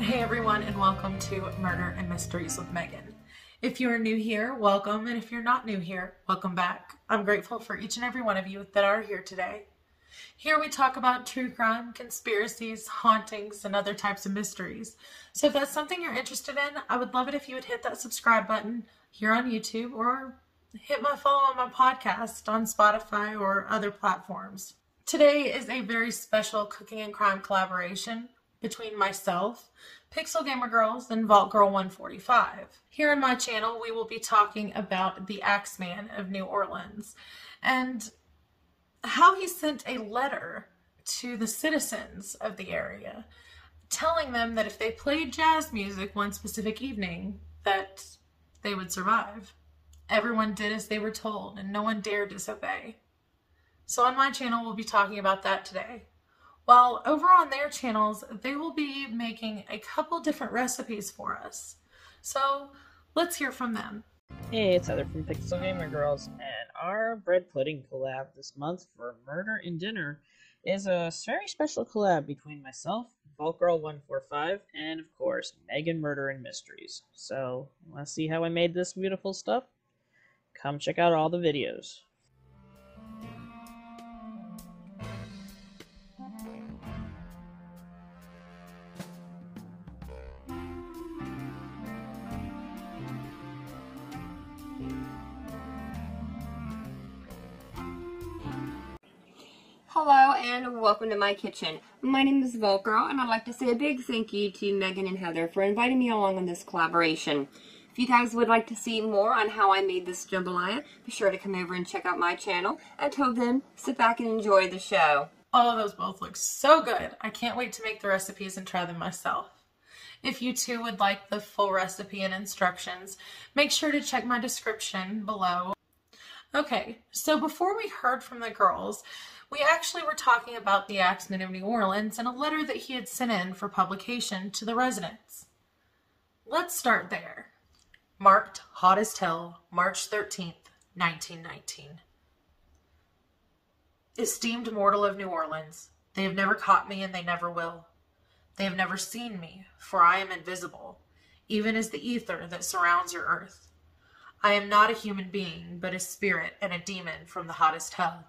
Hey everyone, and welcome to Murder and Mysteries with Megan. If you are new here, welcome, and if you're not new here, welcome back. I'm grateful for each and every one of you that are here today. Here we talk about true crime, conspiracies, hauntings, and other types of mysteries. So if that's something you're interested in, I would love it if you would hit that subscribe button here on YouTube or hit my follow on my podcast on Spotify or other platforms. Today is a very special cooking and crime collaboration between myself, Pixel Gamer Girls, and Vault Girl 145. Here on my channel, we will be talking about the Axeman of New Orleans and how he sent a letter to the citizens of the area telling them that if they played jazz music one specific evening that they would survive. Everyone did as they were told and no one dared disobey. So on my channel we'll be talking about that today. While over on their channels, they will be making a couple different recipes for us. So let's hear from them. Hey, it's Heather from Pixel Gamer Girls, and our bread pudding collab this month for Murder and Dinner is a very special collab between myself, Vault Girl 145, and of course, Megan Murder and Mysteries. So, want to see how I made this beautiful stuff? Come check out all the videos. Hello and welcome to my kitchen. My name is Volcro and I'd like to say a big thank you to Megan and Heather for inviting me along on this collaboration. If you guys would like to see more on how I made this jambalaya, be sure to come over and check out my channel. Until then, sit back and enjoy the show. All of those both look so good. I can't wait to make the recipes and try them myself. If you too would like the full recipe and instructions, make sure to check my description below. Okay, so before we heard from the girls, we actually were talking about the Axeman of New Orleans and a letter that he had sent in for publication to the residents. Let's start there. Marked Hot as Hell, March 13th, 1919. Esteemed mortal of New Orleans, they have never caught me and they never will. They have never seen me, for I am invisible, even as the ether that surrounds your earth. I am not a human being, but a spirit and a demon from the hottest hell.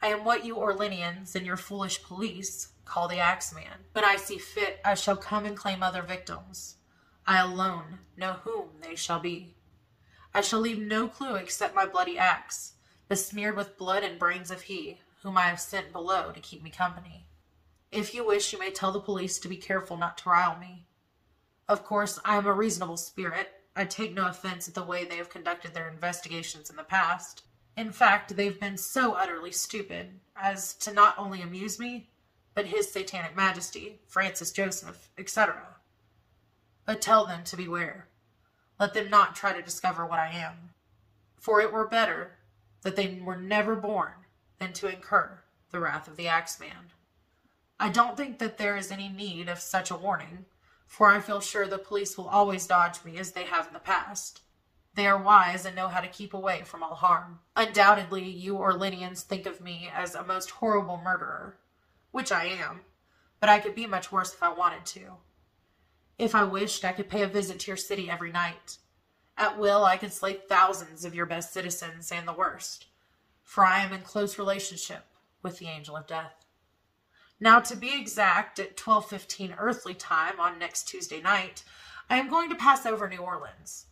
I am what you Orleanians and your foolish police call the Axeman. When I see fit, I shall come and claim other victims. I alone know whom they shall be. I shall leave no clue except my bloody axe, besmeared with blood and brains of he, whom I have sent below to keep me company. If you wish, you may tell the police to be careful not to rile me. Of course, I am a reasonable spirit. I take no offense at the way they have conducted their investigations in the past. In fact, they've been so utterly stupid as to not only amuse me, but His Satanic Majesty, Francis Joseph, etc. But tell them to beware. Let them not try to discover what I am. For it were better that they were never born than to incur the wrath of the Axeman. I don't think that there is any need of such a warning, for I feel sure the police will always dodge me as they have in the past. They are wise and know how to keep away from all harm. Undoubtedly, you Orleanians think of me as a most horrible murderer, which I am, but I could be much worse if I wanted to. If I wished, I could pay a visit to your city every night. At will, I could slay thousands of your best citizens and the worst, for I am in close relationship with the angel of death. Now, to be exact, at 12:15 earthly time on next Tuesday night, I am going to pass over New Orleans.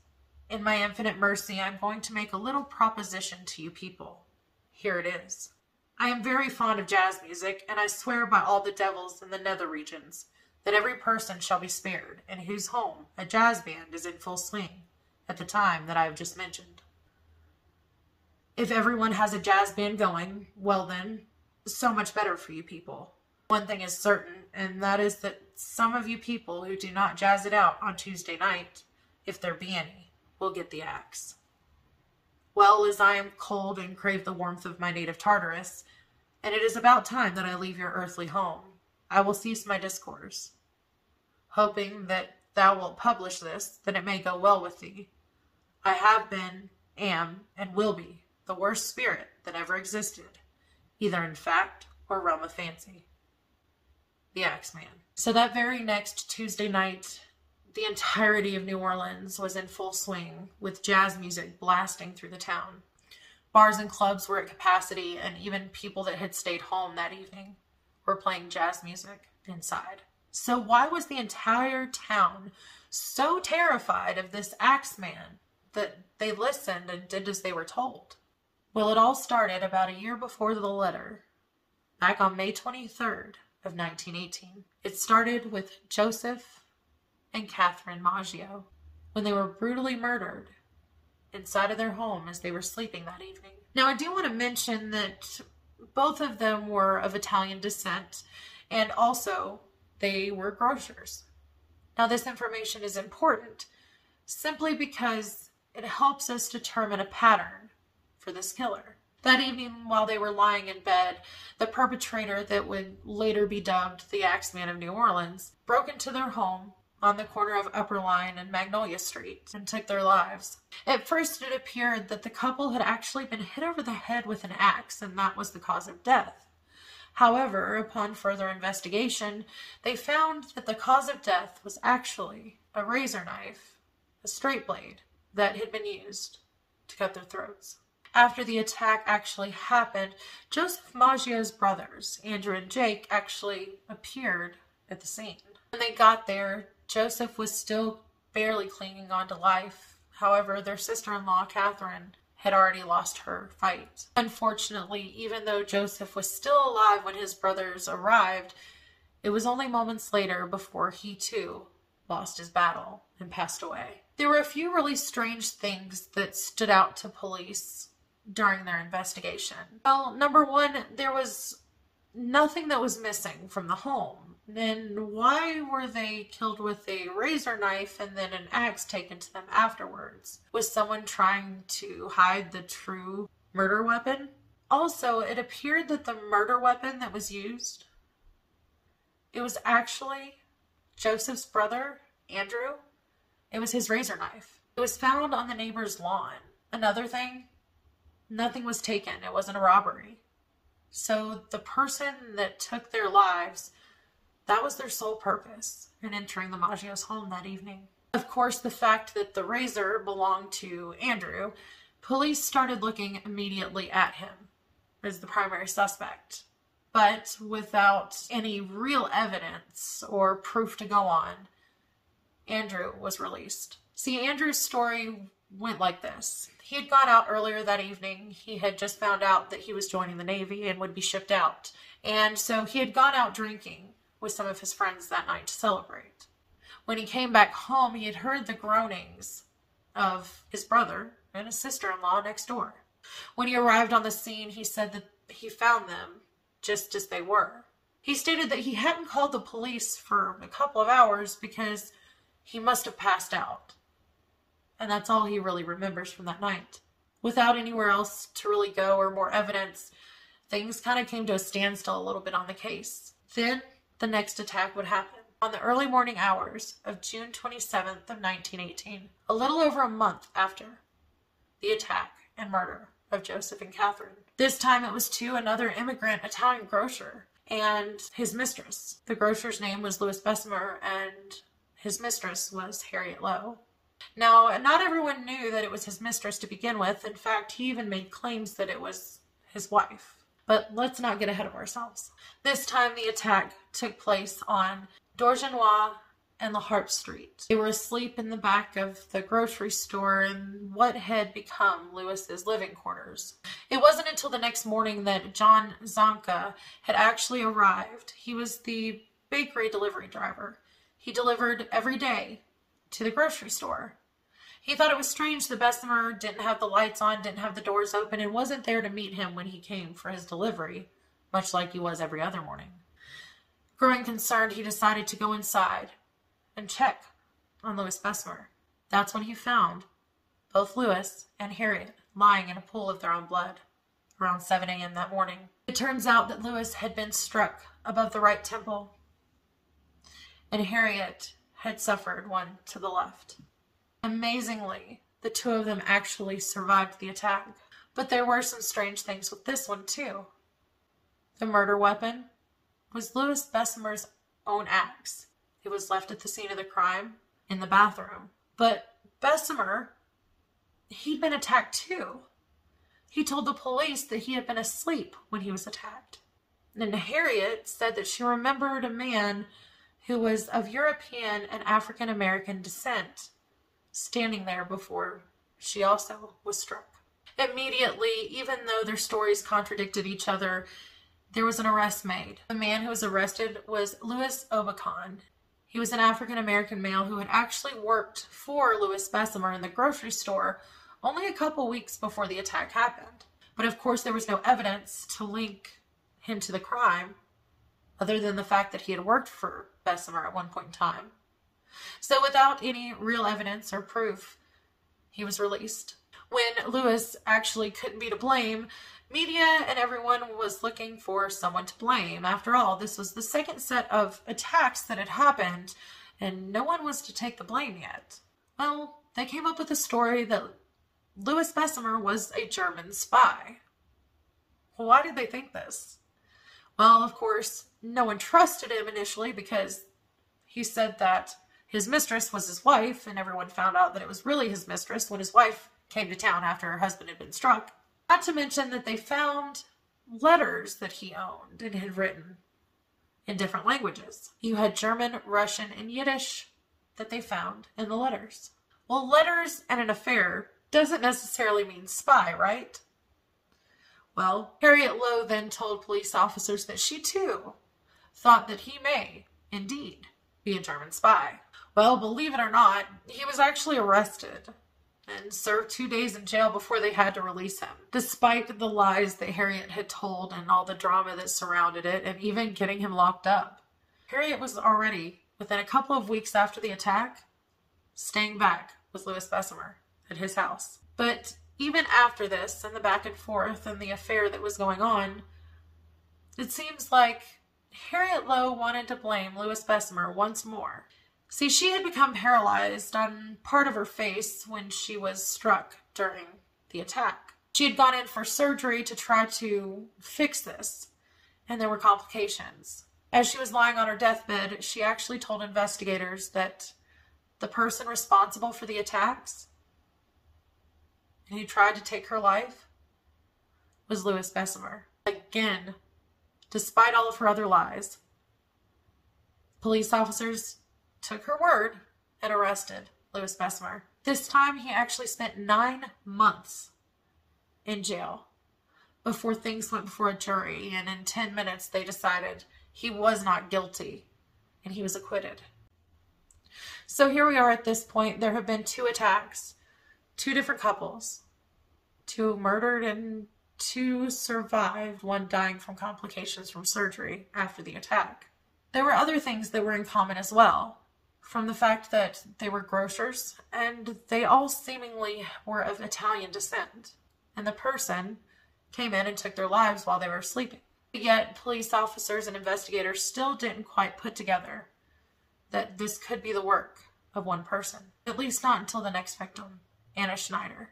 In my infinite mercy, I'm going to make a little proposition to you people. Here it is. I am very fond of jazz music, and I swear by all the devils in the nether regions that every person shall be spared in whose home a jazz band is in full swing at the time that I have just mentioned. If everyone has a jazz band going, well then, so much better for you people. One thing is certain, and that is that some of you people who do not jazz it out on Tuesday night, if there be any, will get the axe. Well, as I am cold and crave the warmth of my native Tartarus, and it is about time that I leave your earthly home, I will cease my discourse, hoping that thou wilt publish this, that it may go well with thee. I have been, am, and will be the worst spirit that ever existed, either in fact or realm of fancy. the Axeman. So that very next Tuesday night, the entirety of New Orleans was in full swing with jazz music blasting through the town. Bars and clubs were at capacity, and even people that had stayed home that evening were playing jazz music inside. So, why was the entire town so terrified of this Axeman that they listened and did as they were told? Well, it all started about a year before the letter, back on May 23rd of 1918. It started with Joseph and Catherine Maggio when they were brutally murdered inside of their home as they were sleeping that evening. Now, I do want to mention that both of them were of Italian descent and also they were grocers. Now, this information is important simply because it helps us determine a pattern for this killer. That evening, while they were lying in bed, the perpetrator that would later be dubbed the Axeman of New Orleans broke into their home on the corner of Upperline and Magnolia Street and took their lives. At first, it appeared that the couple had actually been hit over the head with an axe, and that was the cause of death. However, upon further investigation, they found that the cause of death was actually a razor knife, a straight blade, that had been used to cut their throats. After the attack actually happened, Joseph Maggio's brothers, Andrew and Jake, actually appeared at the scene. When they got there, Joseph was still barely clinging on to life. However, their sister in law, Catherine, had already lost her fight. Unfortunately, even though Joseph was still alive when his brothers arrived, it was only moments later before he too lost his battle and passed away. There were a few really strange things that stood out to police during their investigation. Well, number one, there was nothing that was missing from the home. Then why were they killed with a razor knife and then an axe taken to them afterwards? Was someone trying to hide the true murder weapon? Also, it appeared that the murder weapon that was used it was actually Joseph's brother, Andrew. It was his razor knife. It was found on the neighbor's lawn. Another thing, nothing was taken. It wasn't a robbery. So the person that took their lives that was their sole purpose in entering the Maggios' home that evening. Of course, the fact that the razor belonged to Andrew, police started looking immediately at him as the primary suspect. But without any real evidence or proof to go on, Andrew was released. See, Andrew's story went like this. He had gone out earlier that evening. He had just found out that he was joining the Navy and would be shipped out. And so he had gone out drinking with some of his friends that night to celebrate. When he came back home, he had heard the groanings of his brother and his sister in law next door. When he arrived on the scene, he said that he found them just as they were. He stated that he hadn't called the police for a couple of hours because he must have passed out. And that's all he really remembers from that night. Without anywhere else to really go or more evidence, things kind of came to a standstill a little bit on the case. Then the next attack would happen. On the early morning hours of June 27th of 1918, a little over a month after the attack and murder of Joseph and Catherine. This time it was to another immigrant Italian grocer and his mistress. The grocer's name was Louis Besumer and his mistress was Harriet Lowe. Now, not everyone knew that it was his mistress to begin with. In fact, he even made claims that it was his wife. But let's not get ahead of ourselves. This time the attack took place on Dorgenois and La Harpe Street. They were asleep in the back of the grocery store in what had become Lewis's living quarters. It wasn't until the next morning that John Zanca had actually arrived. He was the bakery delivery driver. He delivered every day to the grocery store. He thought it was strange the Besumer didn't have the lights on, didn't have the doors open, and wasn't there to meet him when he came for his delivery, much like he was every other morning. Growing concerned, he decided to go inside and check on Louis Besumer. That's when he found both Louis and Harriet lying in a pool of their own blood around 7 a.m. that morning. It turns out that Louis had been struck above the right temple, and Harriet had suffered one to the left. Amazingly, the two of them actually survived the attack. But there were some strange things with this one, too. The murder weapon was Louis Besumer's own axe. It was left at the scene of the crime in the bathroom. But Besumer, he'd been attacked too. He told the police that he had been asleep when he was attacked. And Harriet said that she remembered a man who was of European and African American descent standing there before she also was struck. Immediately, even though their stories contradicted each other, there was an arrest made. The man who was arrested was Louis Oubicon. He was an African American male who had actually worked for Louis Besumer in the grocery store only a couple weeks before the attack happened. But of course, there was no evidence to link him to the crime other than the fact that he had worked for Besumer at one point in time. So, without any real evidence or proof, he was released. When Lewis actually couldn't be to blame, media and everyone was looking for someone to blame. After all, this was the second set of attacks that had happened, and no one was to take the blame yet. Well, they came up with a story that Louis Besumer was a German spy. Why did they think this? Well, of course, no one trusted him initially because he said that his mistress was his wife, and everyone found out that it was really his mistress when his wife came to town after her husband had been struck. Not to mention that they found letters that he owned and had written in different languages. You had German, Russian, and Yiddish that they found in the letters. Well, letters and an affair doesn't necessarily mean spy, right? Well, Harriet Lowe then told police officers that she too thought that he may, indeed, be a German spy. Well, believe it or not, he was actually arrested and served two days in jail before they had to release him, despite the lies that Harriet had told and all the drama that surrounded it, and even getting him locked up. Harriet was already, within a couple of weeks after the attack, staying back with Louis Besumer at his house. But even after this and the back and forth and the affair that was going on, it seems like Harriet Lowe wanted to blame Louis Besumer once more. See, she had become paralyzed on part of her face when she was struck during the attack. She had gone in for surgery to try to fix this, and there were complications. As she was lying on her deathbed, she actually told investigators that the person responsible for the attacks and who tried to take her life was Louis Besumer. Again, despite all of her other lies, police officers took her word and arrested Louis Besumer. This time, he actually spent nine months in jail before things went before a jury, and in 10 minutes, they decided he was not guilty and he was acquitted. So here we are at this point. There have been two attacks, two different couples, two murdered and two survived, one dying from complications from surgery after the attack. There were other things that were in common as well, from the fact that they were grocers and they all seemingly were of Italian descent, and the person came in and took their lives while they were sleeping. Yet, police officers and investigators still didn't quite put together that this could be the work of one person, at least not until the next victim, Anna Schneider.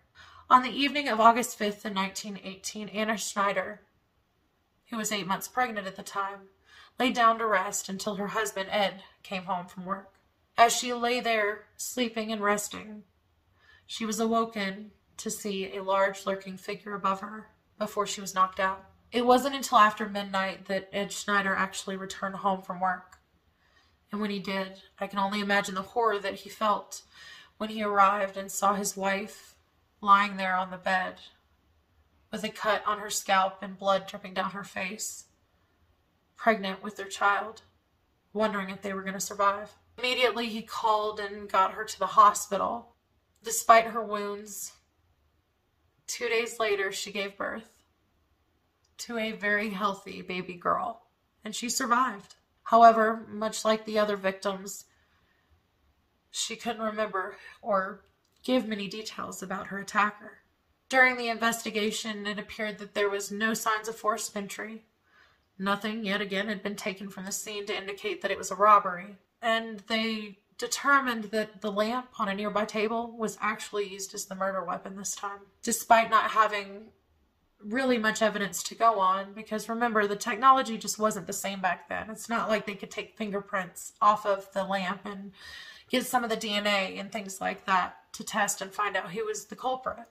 On the evening of August 5th, in 1918, Anna Schneider, who was eight months pregnant at the time, lay down to rest until her husband, Ed, came home from work. As she lay there, sleeping and resting, she was awoken to see a large lurking figure above her before she was knocked out. It wasn't until after midnight that Ed Schneider actually returned home from work. And when he did, I can only imagine the horror that he felt when he arrived and saw his wife lying there on the bed with a cut on her scalp and blood dripping down her face, pregnant with their child, wondering if they were going to survive. Immediately, he called and got her to the hospital. Despite her wounds, two days later, she gave birth to a very healthy baby girl, and she survived. However, much like the other victims, she couldn't remember or give many details about her attacker. During the investigation, it appeared that there was no signs of forced entry. Nothing, yet again, had been taken from the scene to indicate that it was a robbery, and they determined that the lamp on a nearby table was actually used as the murder weapon this time. Despite not having really much evidence to go on because remember, the technology just wasn't the same back then. It's not like they could take fingerprints off of the lamp and get some of the DNA and things like that to test and find out who was the culprit.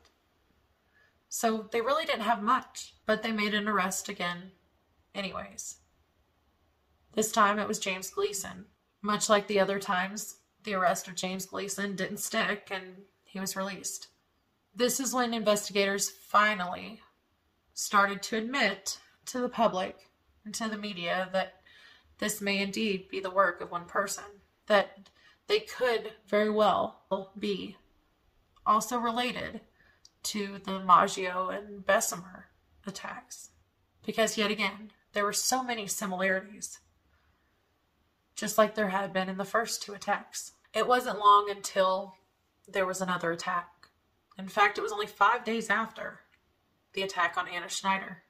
So they really didn't have much, but they made an arrest again, anyways. This time it was James Gleason. Much like the other times, the arrest of James Gleason didn't stick and he was released. This is when investigators finally started to admit to the public and to the media that this may indeed be the work of one person, that they could very well be also related to the Maggio and Besumer attacks. Because yet again, there were so many similarities, just like there had been in the first two attacks. It wasn't long until there was another attack. In fact, it was only five days after the attack on Anna Schneider.